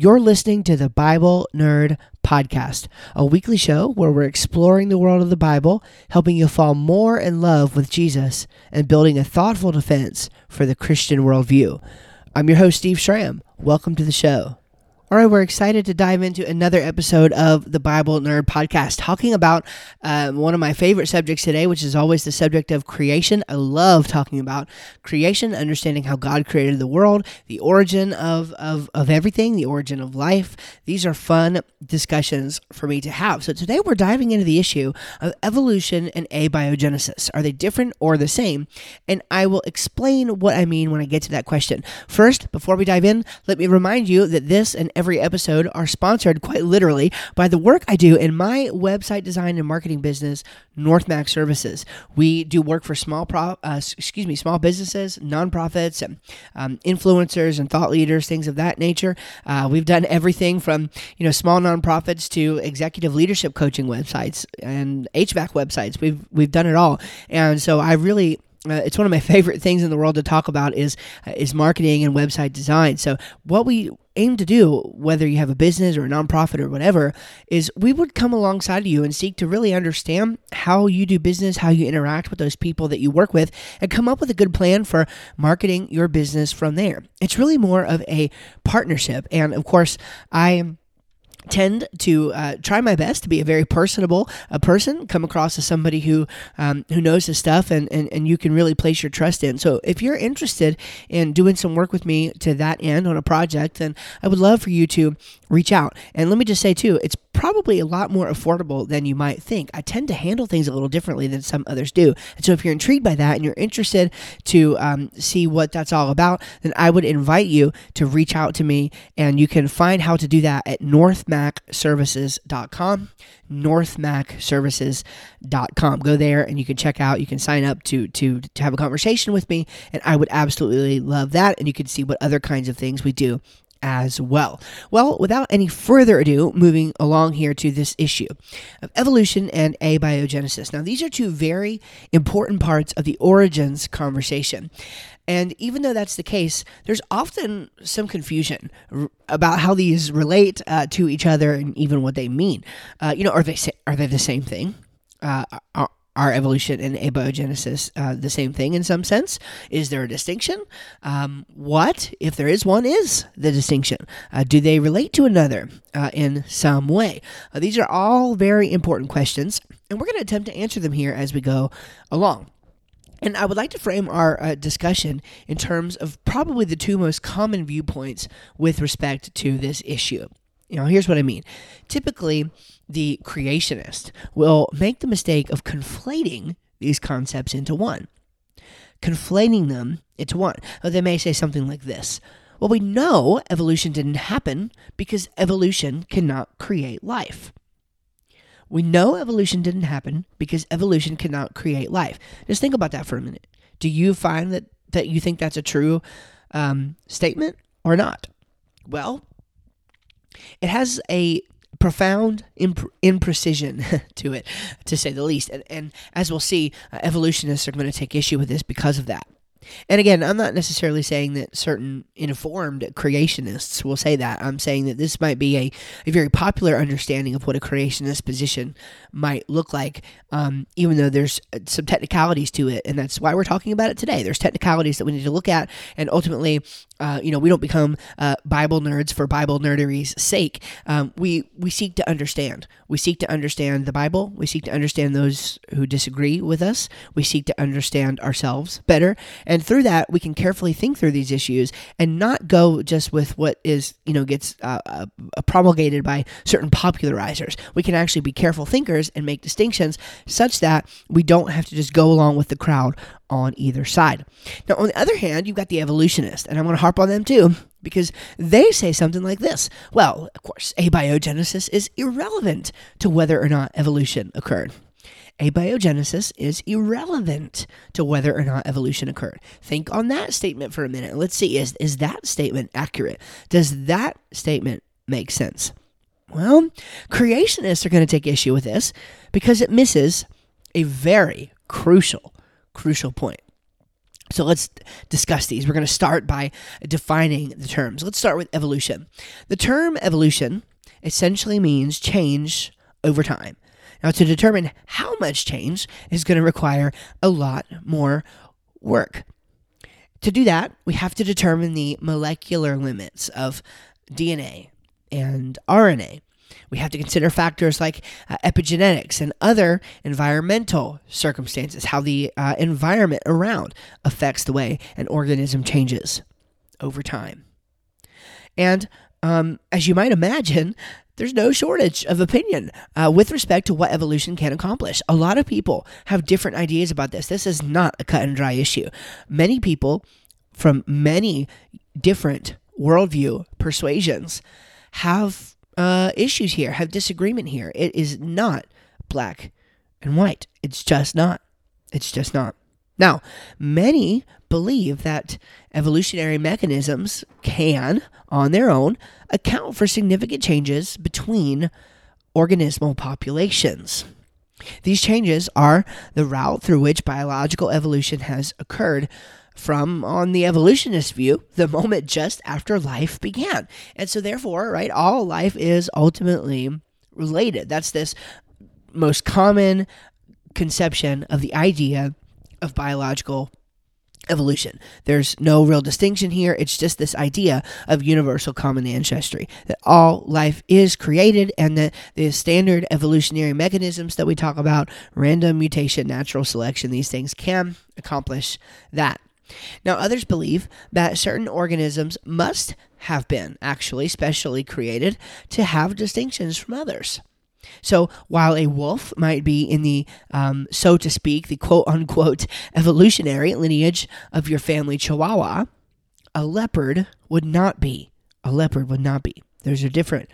You're listening to the Bible Nerd Podcast, a weekly show where we're exploring the world of the Bible, helping you fall more in love with Jesus, and building a thoughtful defense for the Christian worldview. I'm your host, Steve Schramm. Welcome to the show. All right, we're excited to dive into another episode of the Bible Nerd Podcast, talking about um, one of my favorite subjects today, which is always the subject of creation. I love talking about creation, understanding how God created the world, the origin of, of, of everything, the origin of life. These are fun discussions for me to have. So today we're diving into the issue of evolution and abiogenesis. Are they different or the same? And I will explain what I mean when I get to that question. First, before we dive in, let me remind you that this and every episode are sponsored quite literally by the work I do in my website design and marketing business, NorthMac Services. We do work for small pro, uh, excuse me, small businesses, nonprofits, um, influencers, and thought leaders, things of that nature. Uh, we've done everything from you know small nonprofits to executive leadership coaching websites and HVAC websites. We've we've done it all, and so I really uh, it's one of my favorite things in the world to talk about is uh, is marketing and website design. So what we aim to do, whether you have a business or a nonprofit or whatever, is we would come alongside you and seek to really understand how you do business, how you interact with those people that you work with, and come up with a good plan for marketing your business from there. It's really more of a partnership. And of course, I tend to uh, try my best to be a very personable uh, person, come across as somebody who um, who knows his stuff and, and, and you can really place your trust in. So if you're interested in doing some work with me to that end on a project, then I would love for you to reach out. And let me just say too, it's probably a lot more affordable than you might think. I tend to handle things a little differently than some others do. And so if you're intrigued by that and you're interested to um, see what that's all about, then I would invite you to reach out to me and you can find how to do that at northmacservices.com northmacservices.com go there and you can check out you can sign up to to to have a conversation with me and I would absolutely love that and you can see what other kinds of things we do as well. Well, without any further ado, moving along here to this issue of evolution and abiogenesis. Now, these are two very important parts of the origins conversation. And even though that's the case, there's often some confusion r- about how these relate uh, to each other and even what they mean. Uh, you know, are they sa- are they the same thing? Uh, are, are evolution and abiogenesis uh, the same thing in some sense? Is there a distinction? Um, what, if there is one, is the distinction? Uh, do they relate to another uh, in some way? Uh, these are all very important questions, and we're going to attempt to answer them here as we go along. And I would like to frame our uh, discussion in terms of probably the two most common viewpoints with respect to this issue. You know, here's what I mean. Typically, the creationist will make the mistake of conflating these concepts into one. Conflating them into one. They may say something like this Well, we know evolution didn't happen because evolution cannot create life. We know evolution didn't happen because evolution cannot create life. Just think about that for a minute. Do you find that, that you think that's a true um, statement or not? Well, it has a profound imp- imprecision to it, to say the least. And, and as we'll see, uh, evolutionists are going to take issue with this because of that. And again, I'm not necessarily saying that certain informed creationists will say that. I'm saying that this might be a, a very popular understanding of what a creationist position might look like, um, even though there's uh, some technicalities to it. And that's why we're talking about it today. There's technicalities that we need to look at. And ultimately, uh, you know, we don't become uh, Bible nerds for Bible nerdery's sake. Um, we, we seek to understand. We seek to understand the Bible. We seek to understand those who disagree with us. We seek to understand ourselves better. And through that, we can carefully think through these issues and not go just with what is, you know, gets uh, uh, promulgated by certain popularizers. We can actually be careful thinkers and make distinctions such that we don't have to just go along with the crowd on either side. Now, on the other hand, you've got the evolutionist, and I'm going to harp on them too because they say something like this. Well, of course, abiogenesis is irrelevant to whether or not evolution occurred. Abiogenesis is irrelevant to whether or not evolution occurred. Think on that statement for a minute. Let's see, is, is that statement accurate? Does that statement make sense? Well, creationists are going to take issue with this because it misses a very crucial, crucial point. So let's discuss these. We're going to start by defining the terms. Let's start with evolution. The term evolution essentially means change over time. Now, to determine how much change is going to require a lot more work. To do that, we have to determine the molecular limits of DNA and RNA. We have to consider factors like uh, epigenetics and other environmental circumstances, how the uh, environment around affects the way an organism changes over time. And um, as you might imagine, there's no shortage of opinion uh, with respect to what evolution can accomplish. A lot of people have different ideas about this. This is not a cut and dry issue. Many people from many different worldview persuasions have uh, issues here, have disagreement here. It is not black and white. It's just not. It's just not. Now, many believe that evolutionary mechanisms can, on their own, account for significant changes between organismal populations. These changes are the route through which biological evolution has occurred from, on the evolutionist view, the moment just after life began. And so, therefore, right, all life is ultimately related. That's this most common conception of the idea of biological evolution. There's no real distinction here. It's just this idea of universal common ancestry that all life is created and that the standard evolutionary mechanisms that we talk about, random mutation, natural selection, these things can accomplish that. Now, others believe that certain organisms must have been actually specially created to have distinctions from others. So while a wolf might be in the, um, so to speak, the quote unquote evolutionary lineage of your family Chihuahua, a leopard would not be. A leopard would not be. There's a different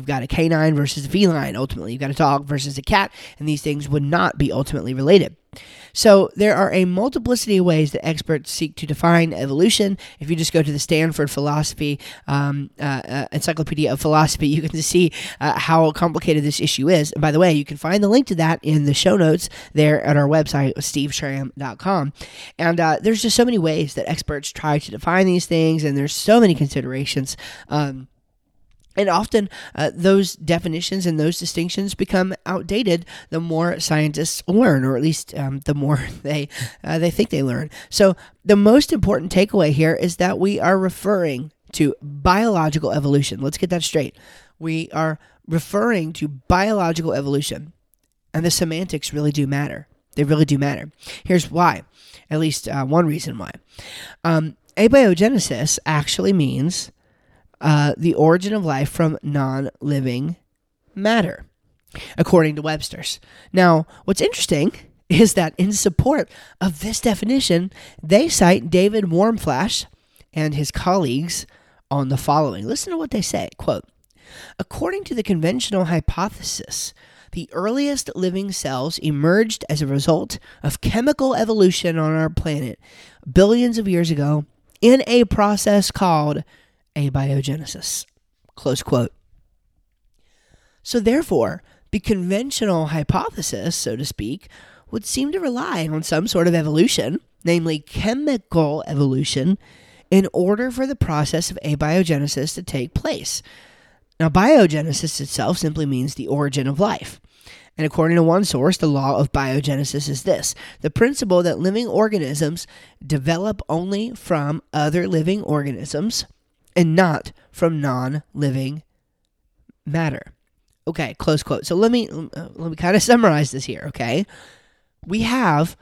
You've got a canine versus a feline, ultimately. You've got a dog versus a cat, and these things would not be ultimately related. So, there are a multiplicity of ways that experts seek to define evolution. If you just go to the Stanford Philosophy um, uh, uh, Encyclopedia of Philosophy, you can see uh, how complicated this issue is. And by the way, you can find the link to that in the show notes there at our website, steveschramm.com. And uh, there's just so many ways that experts try to define these things, and there's so many considerations. Um, and often uh, those definitions and those distinctions become outdated the more scientists learn, or at least um, the more they uh, they think they learn. So the most important takeaway here is that we are referring to biological evolution. Let's get that straight. We are referring to biological evolution, and the semantics really do matter. They really do matter. Here's why, at least uh, one reason why. Um, abiogenesis actually means uh, the origin of life from non living matter, according to Webster's. Now, what's interesting is that in support of this definition, they cite David Warmflash and his colleagues on the following. Listen to what they say. Quote, According to the conventional hypothesis, the earliest living cells emerged as a result of chemical evolution on our planet billions of years ago in a process called abiogenesis. Close quote. So, therefore, the conventional hypothesis, so to speak, would seem to rely on some sort of evolution, namely chemical evolution, in order for the process of abiogenesis to take place. Now, biogenesis itself simply means the origin of life. And according to one source, the law of biogenesis is this the principle that living organisms develop only from other living organisms and not from non-living matter. Okay, close quote. So let me uh, let me kind of summarize this here, okay? We have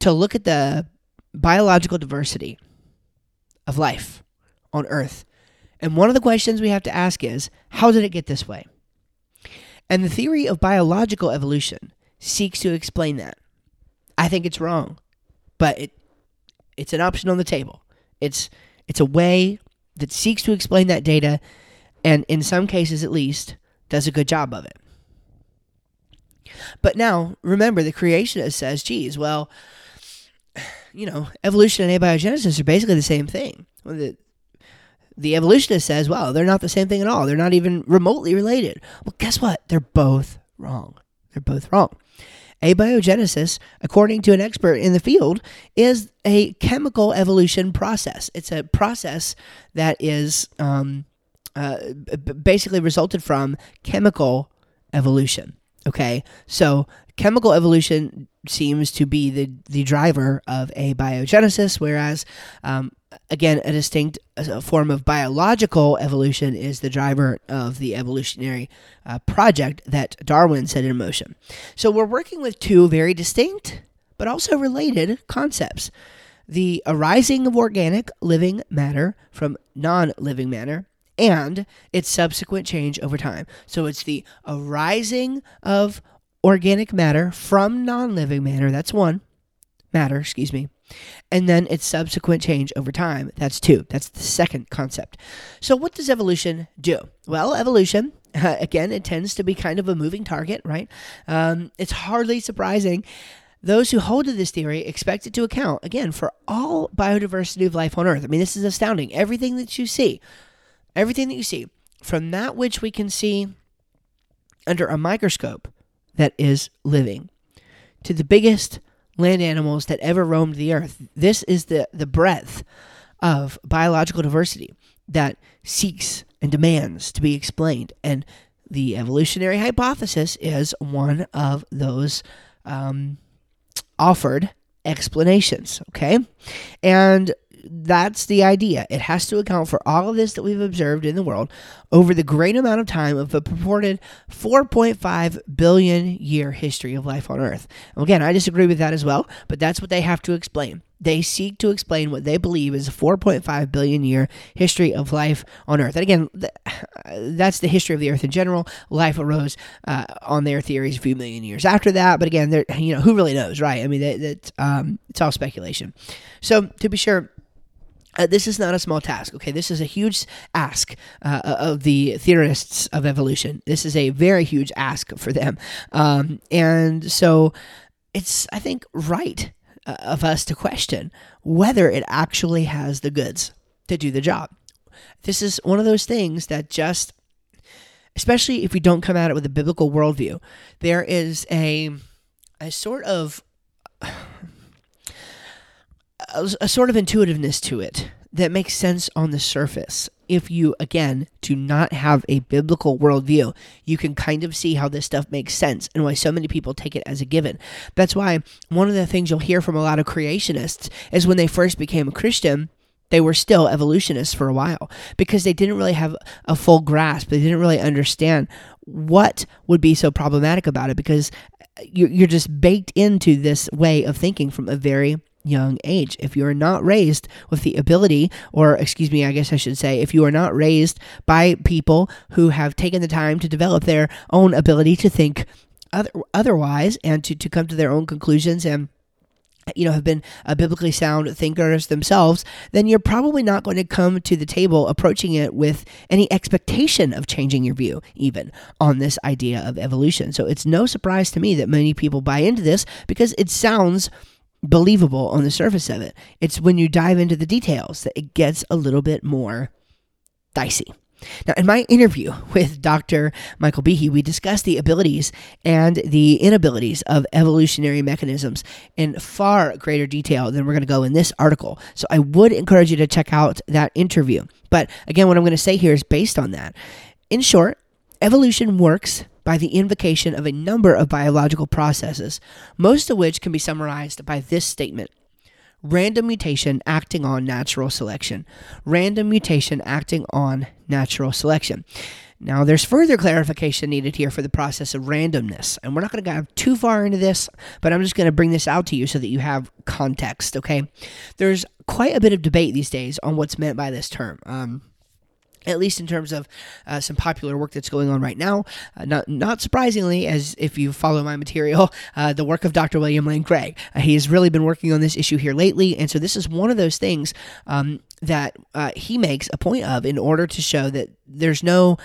to look at the biological diversity of life on earth. And one of the questions we have to ask is, how did it get this way? And the theory of biological evolution seeks to explain that. I think it's wrong, but it it's an option on the table. It's it's a way that seeks to explain that data and, in some cases at least, does a good job of it. But now, remember, the creationist says, geez, well, you know, evolution and abiogenesis are basically the same thing. Well, the, the evolutionist says, well, they're not the same thing at all. They're not even remotely related. Well, guess what? They're both wrong. They're both wrong. Abiogenesis, according to an expert in the field, is a chemical evolution process. It's a process that is um, uh, basically resulted from chemical evolution. Okay, so chemical evolution seems to be the, the driver of abiogenesis, whereas, um, again, a distinct a form of biological evolution is the driver of the evolutionary uh, project that Darwin set in motion. So we're working with two very distinct but also related concepts the arising of organic living matter from non living matter and its subsequent change over time. So it's the arising of organic matter from non living matter, that's one, matter, excuse me, and then its subsequent change over time, that's two. That's the second concept. So, what does evolution do? Well, evolution, uh, again, it tends to be kind of a moving target, right? Um, it's hardly surprising. Those who hold to this theory expect it to account, again, for all biodiversity of life on Earth. I mean, this is astounding. Everything that you see, everything that you see, from that which we can see under a microscope that is living to the biggest land animals that ever roamed the earth. This is the, the breadth of biological diversity that seeks and demands to be explained. And the evolutionary hypothesis is one of those um, offered explanations. Okay. And that's the idea. It has to account for all of this that we've observed in the world over the great amount of time of a purported 4.5 billion year history of life on Earth. Again, I disagree with that as well, but that's what they have to explain. They seek to explain what they believe is a 4.5 billion year history of life on Earth. And again, that's the history of the Earth in general. Life arose uh, on their theories a few million years after that. But again, you know, who really knows, right? I mean, that, that um, it's all speculation. So to be sure, uh, this is not a small task, okay? This is a huge ask uh, of the theorists of evolution. This is a very huge ask for them. Um, and so it's, I think, right uh, of us to question whether it actually has the goods to do the job. This is one of those things that just, especially if we don't come at it with a biblical worldview, there is a, a sort of a, sort of intuitiveness to it that makes sense on the surface. If you, again, do not have a biblical worldview, you can kind of see how this stuff makes sense and why so many people take it as a given. That's why one of the things you'll hear from a lot of creationists is when they first became a Christian, they were still evolutionists for a while because they didn't really have a full grasp. They didn't really understand what would be so problematic about it because uh, you're just baked into this way of thinking from a very young age. If you are not raised with the ability, or excuse me, I guess I should say, if you are not raised by people who have taken the time to develop their own ability to think other, otherwise and to, to come to their own conclusions and you know have been a biblically sound thinkers themselves then you're probably not going to come to the table approaching it with any expectation of changing your view even on this idea of evolution so it's no surprise to me that many people buy into this because it sounds believable on the surface of it. It's when you dive into the details that it gets a little bit more dicey. Now, in my interview with Dr. Michael Behe, we discussed the abilities and the inabilities of evolutionary mechanisms in far greater detail than we're going to go in this article. So I would encourage you to check out that interview. But again, what I'm going to say here is based on that. In short, evolution works by the invocation of a number of biological processes, most of which can be summarized by this statement random mutation acting on natural selection. Random mutation acting on natural selection. Now, there's further clarification needed here for the process of randomness, and we're not going to go too far into this, but I'm just going to bring this out to you so that you have context, okay? There's quite a bit of debate these days on what's meant by this term. Um, at least in terms of uh, some popular work that's going on right now. Uh, not, not surprisingly, as if you follow my material, uh, the work of Dr. William Lane Craig. Uh, he has really been working on this issue here lately, and so this is one of those things um, that uh, he makes a point of in order to show that there's no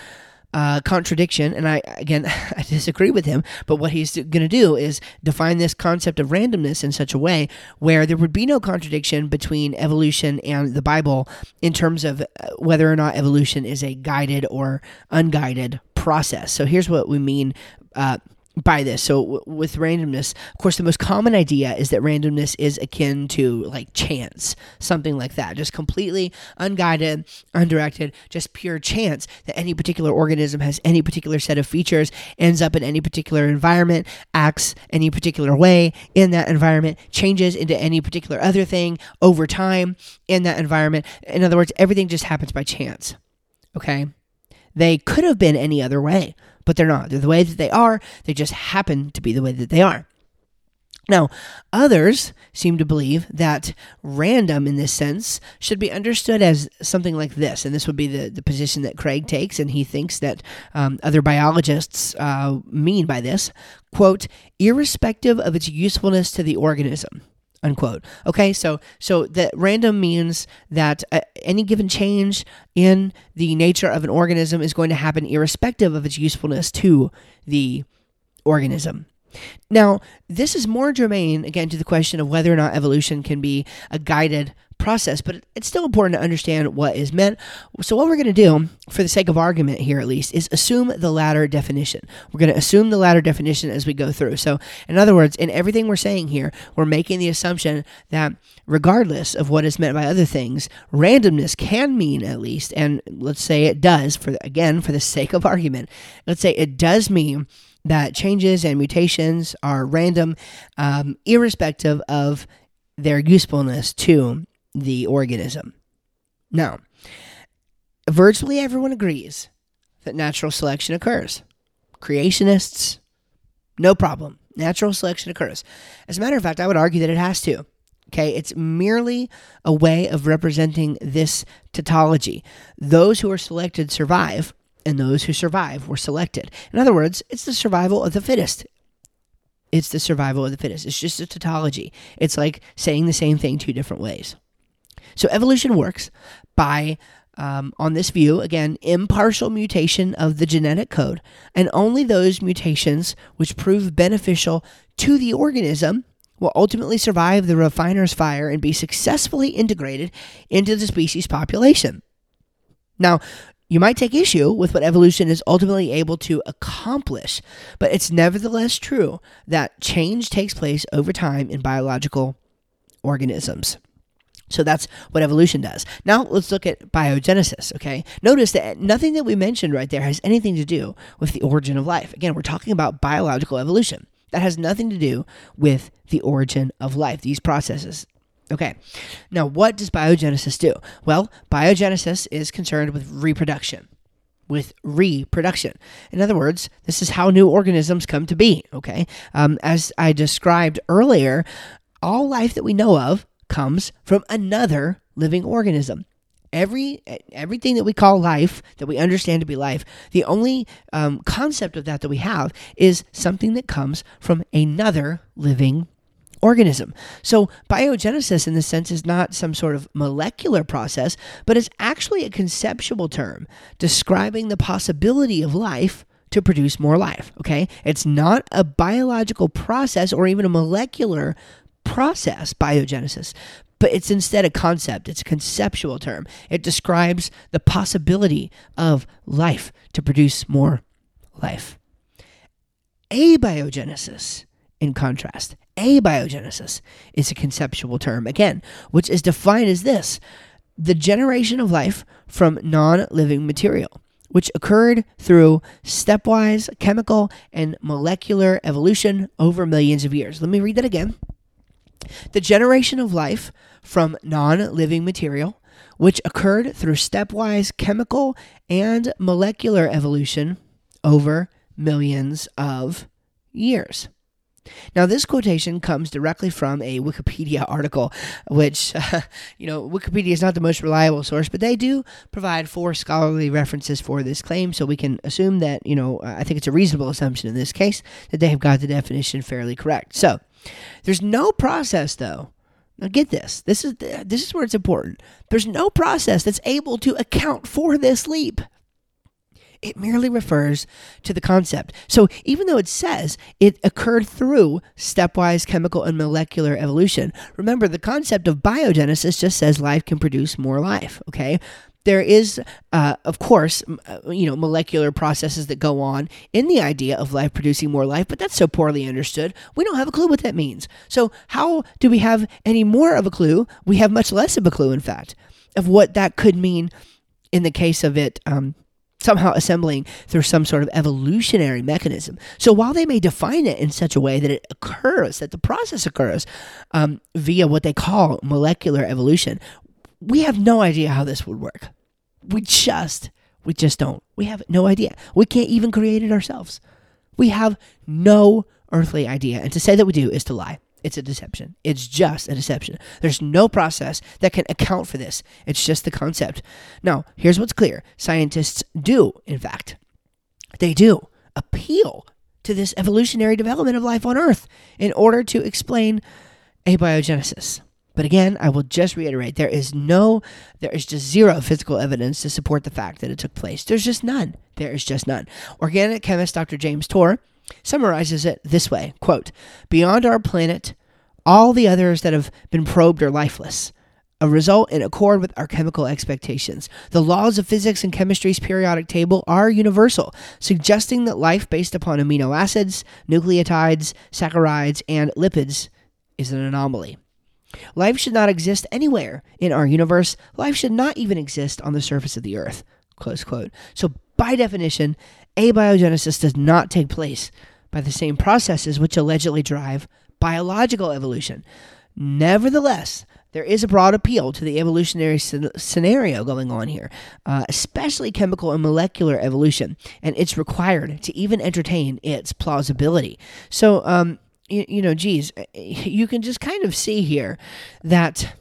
uh, contradiction, and I again I disagree with him. But what he's going to do is define this concept of randomness in such a way where there would be no contradiction between evolution and the Bible in terms of uh, whether or not evolution is a guided or unguided process. So here's what we mean. Uh, by this. So w- with randomness, of course, the most common idea is that randomness is akin to like chance, something like that, just completely unguided, undirected, just pure chance that any particular organism has any particular set of features, ends up in any particular environment, acts any particular way in that environment, changes into any particular other thing over time in that environment. In other words, everything just happens by chance. Okay? They could have been any other way but they're not. They're the way that they are. They just happen to be the way that they are. Now, others seem to believe that random in this sense should be understood as something like this, and this would be the, the position that Craig takes, and he thinks that um, other biologists uh, mean by this quote, irrespective of its usefulness to the organism unquote. Okay, so so that random means that uh, any given change in the nature of an organism is going to happen irrespective of its usefulness to the organism. Now, this is more germane again to the question of whether or not evolution can be a guided process, but it's still important to understand what is meant. So, what we're going to do, for the sake of argument here at least, is assume the latter definition. We're going to assume the latter definition as we go through. So, in other words, in everything we're saying here, we're making the assumption that regardless of what is meant by other things, randomness can mean at least, and let's say it does, for again, for the sake of argument, let's say it does mean that changes and mutations are random, um, irrespective of their usefulness to the organism. Now, virtually everyone agrees that natural selection occurs. Creationists, no problem. Natural selection occurs. As a matter of fact, I would argue that it has to. Okay, it's merely a way of representing this tautology. Those who are selected survive, and those who survive were selected. In other words, it's the survival of the fittest. It's the survival of the fittest. It's just a tautology. It's like saying the same thing two different ways. So evolution works by, um, on this view, again, impartial mutation of the genetic code, and only those mutations which prove beneficial to the organism will ultimately survive the refiner's fire and be successfully integrated into the species population. Now, you might take issue with what evolution is ultimately able to accomplish, but it's nevertheless true that change takes place over time in biological organisms. So that's what evolution does. Now let's look at biogenesis, okay? Notice that nothing that we mentioned right there has anything to do with the origin of life. Again, we're talking about biological evolution. That has nothing to do with the origin of life, these processes. Okay, now what does biogenesis do? Well, biogenesis is concerned with reproduction. With reproduction. In other words, this is how new organisms come to be, okay? Um, as I described earlier, all life that we know of comes from another living organism. Every everything that we call life, that we understand to be life, the only um, concept of that that we have is something that comes from another living organism. So, biogenesis, in this sense, is not some sort of molecular process, but it's actually a conceptual term describing the possibility of life to produce more life. Okay? It's not a biological process or even a molecular process, biogenesis, but it's instead a concept. It's a conceptual term. It describes the possibility of life to produce more life. Abiogenesis, in contrast, abiogenesis is a conceptual term, again, which is defined as this the generation of life from non living material which occurred through stepwise chemical and molecular evolution over millions of years. Let me read that again. The generation of life from non living material, which occurred through stepwise chemical and molecular evolution over millions of years. Now, this quotation comes directly from a Wikipedia article, which, uh, you know, Wikipedia is not the most reliable source, but they do provide four scholarly references for this claim, so we can assume that, you know, I think it's a reasonable assumption in this case that they have got the definition fairly correct. So, there's no process, though. Now get this. This is this is where it's important. There's no process that's able to account for this leap. It merely refers to the concept. So even though it says it occurred through stepwise chemical and molecular evolution, remember the concept of biogenesis just says life can produce more life, okay? There is, uh, of course, uh, you know, molecular processes that go on in the idea of life producing more life, but that's so poorly understood. We don't have a clue what that means. So, how do we have any more of a clue? We have much less of a clue, in fact, of what that could mean in the case of it. Um, somehow assembling through some sort of evolutionary mechanism. So while they may define it in such a way that it occurs, that the process occurs um, via what they call molecular evolution, we have no idea how this would work. We just, we just don't. We have no idea. We can't even create it ourselves. We have no earthly idea. And to say that we do is to lie. It's a deception. It's just a deception. There's no process that can account for this. It's just the concept. Now, here's what's clear scientists do, in fact, they do appeal to this evolutionary development of life on Earth in order to explain abiogenesis. But again, I will just reiterate there is no, there is just zero physical evidence to support the fact that it took place. There's just none. There is just none. Organic chemist Dr. James Tour summarizes it this way quote, Beyond our planet, all the others that have been probed are lifeless, a result in accord with our chemical expectations. The laws of physics and chemistry's periodic table are universal, suggesting that life based upon amino acids, nucleotides, saccharides, and lipids is an anomaly. Life should not exist anywhere in our universe. Life should not even exist on the surface of the earth. Close quote. So, by definition, abiogenesis does not take place by the same processes which allegedly drive biological evolution. Nevertheless, there is a broad appeal to the evolutionary scenario going on here, uh, especially chemical and molecular evolution, and it's required to even entertain its plausibility. So, um, you, you know, geez, you can just kind of see here that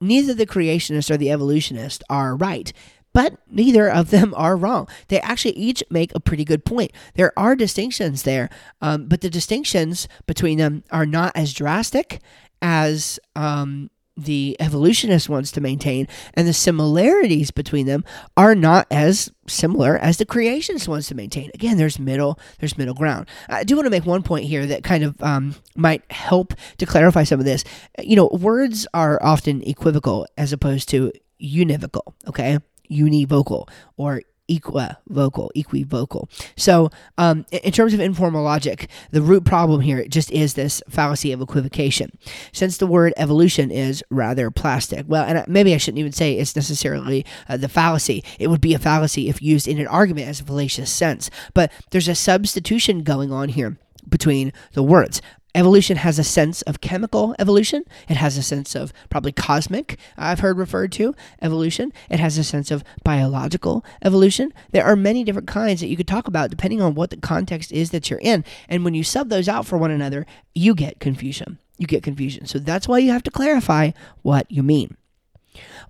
neither the creationist or the evolutionist are right but neither of them are wrong. They actually each make a pretty good point. There are distinctions there, um, but the distinctions between them are not as drastic as um, the evolutionist wants to maintain, and the similarities between them are not as similar as the creationist wants to maintain. Again, there's middle, there's middle ground. I do want to make one point here that kind of um, might help to clarify some of this. You know, words are often equivocal as opposed to univocal. Okay, univocal or equivocal, equivocal. So, um, in terms of informal logic, the root problem here just is this fallacy of equivocation. Since the word evolution is rather plastic, well, and maybe I shouldn't even say it's necessarily uh, the fallacy. It would be a fallacy if used in an argument as a fallacious sense. But there's a substitution going on here between the words. Evolution has a sense of chemical evolution. It has a sense of probably cosmic, I've heard referred to evolution. It has a sense of biological evolution. There are many different kinds that you could talk about depending on what the context is that you're in. And when you sub those out for one another, you get confusion. You get confusion. So that's why you have to clarify what you mean.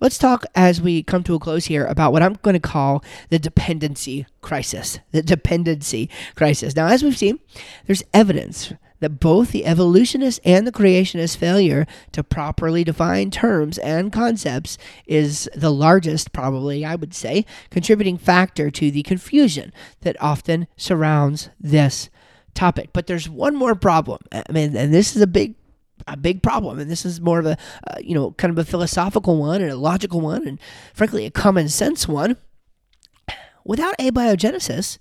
Let's talk as we come to a close here about what I'm going to call the dependency crisis. The dependency crisis. Now, as we've seen, there's evidence that both the evolutionist and the creationist failure to properly define terms and concepts is the largest, probably, I would say, contributing factor to the confusion that often surrounds this topic. But there's one more problem. I mean, and this is a big a big problem and this is more of a uh, you know kind of a philosophical one and a logical one and frankly a common sense one without abiogenesis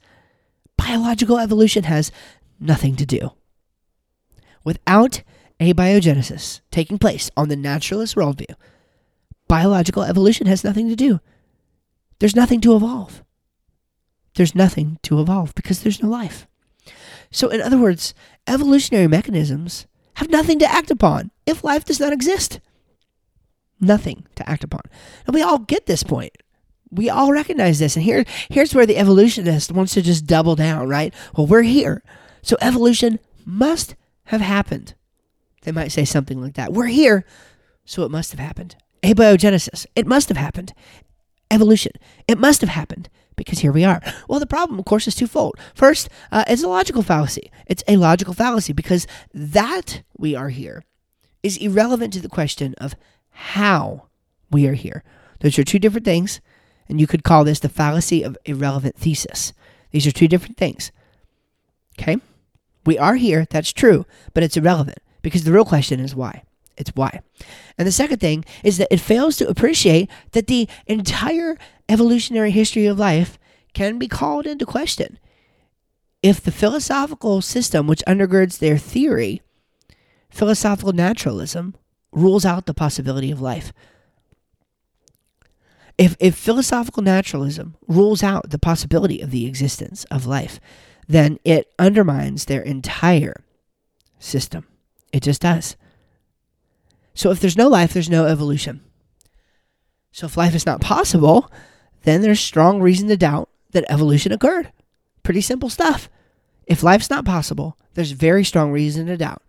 biological evolution has nothing to do without abiogenesis taking place on the naturalist worldview, biological evolution has nothing to do. There's nothing to evolve. There's nothing to evolve because there's no life. So, in other words, evolutionary mechanisms have nothing to act upon if life does not exist. Nothing to act upon. And we all get this point. We all recognize this. And here, here's where the evolutionist wants to just double down, right? Well, we're here. So evolution must have happened. They might say something like that. We're here, so it must have happened. Abiogenesis, it must have happened. Evolution, it must have happened because here we are. Well, the problem, of course, is twofold. First, uh, it's a logical fallacy. It's a logical fallacy because that we are here is irrelevant to the question of how we are here. Those are two different things, and you could call this the fallacy of irrelevant thesis. These are two different things. Okay? We are here, that's true, but it's irrelevant because the real question is why. It's why. And the second thing is that it fails to appreciate that the entire evolutionary history of life can be called into question. If the philosophical system which undergirds their theory, philosophical naturalism, rules out the possibility of life, if, if philosophical naturalism rules out the possibility of the existence of life, then it undermines their entire system. It just does. So if there's no life, there's no evolution. So if life is not possible, then there's strong reason to doubt that evolution occurred. Pretty simple stuff. If life's not possible, there's very strong reason to doubt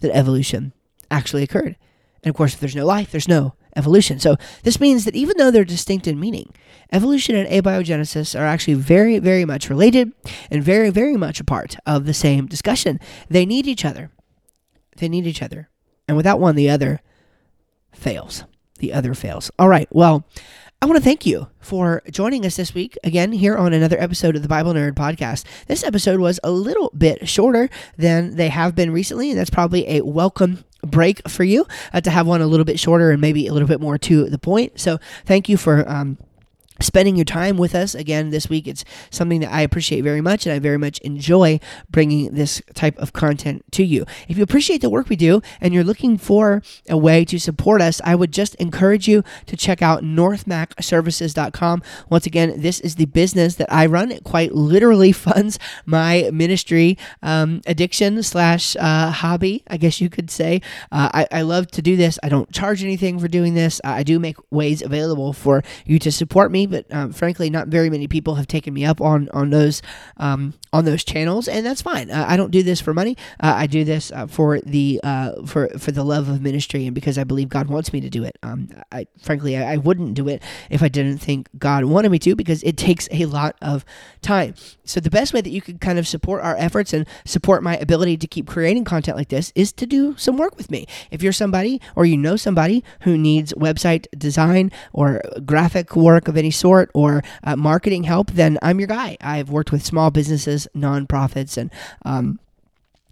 that evolution actually occurred. And of course, if there's no life, there's no evolution. So this means that even though they're distinct in meaning, evolution and abiogenesis are actually very, very much related and very, very much a part of the same discussion. They need each other. They need each other. And without one, the other fails. The other fails. All right. Well, I want to thank you for joining us this week again here on another episode of the Bible Nerd Podcast. This episode was a little bit shorter than they have been recently, and that's probably a welcome break for you uh, to have one a little bit shorter and maybe a little bit more to the point. So, thank you for um, spending your time with us again this week. It's something that I appreciate very much, and I very much enjoy bringing this type of content to you. If you appreciate the work we do and you're looking for a way to support us, I would just encourage you to check out northmacservices.com. Once again, this is the business that I run. It quite literally funds my ministry um, addiction slash uh, hobby, I guess you could say. Uh, I, I love to do this. I don't charge anything for doing this. I do make ways available for you to support me but um, frankly, not very many people have taken me up on on those um, on those channels, and that's fine. Uh, I don't do this for money. Uh, I do this uh, for the uh, for for the love of ministry, and because I believe God wants me to do it. Um, I frankly, I, I wouldn't do it if I didn't think God wanted me to, because it takes a lot of time. So the best way that you could kind of support our efforts and support my ability to keep creating content like this is to do some work with me. If you're somebody or you know somebody who needs website design or graphic work of any sort or uh, marketing help, then I'm your guy. I've worked with small businesses, nonprofits, and um,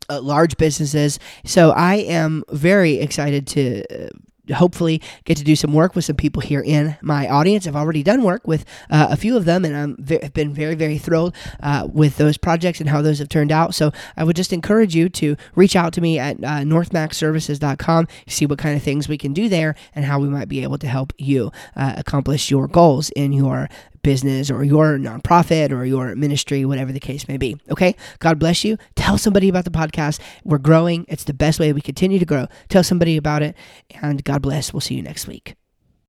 uh, large businesses. So I am very excited to. Uh, hopefully get to do some work with some people here in my audience. I've already done work with uh, a few of them, and I'm ve- have been very, very thrilled uh, with those projects and how those have turned out. So I would just encourage you to reach out to me at uh, northmacservices.com, see what kind of things we can do there and how we might be able to help you uh, accomplish your goals in your business or your nonprofit or your ministry, whatever the case may be. Okay? God bless you. Tell somebody about the podcast. We're growing. It's the best way we continue to grow. Tell somebody about it. And God bless. We'll see you next week.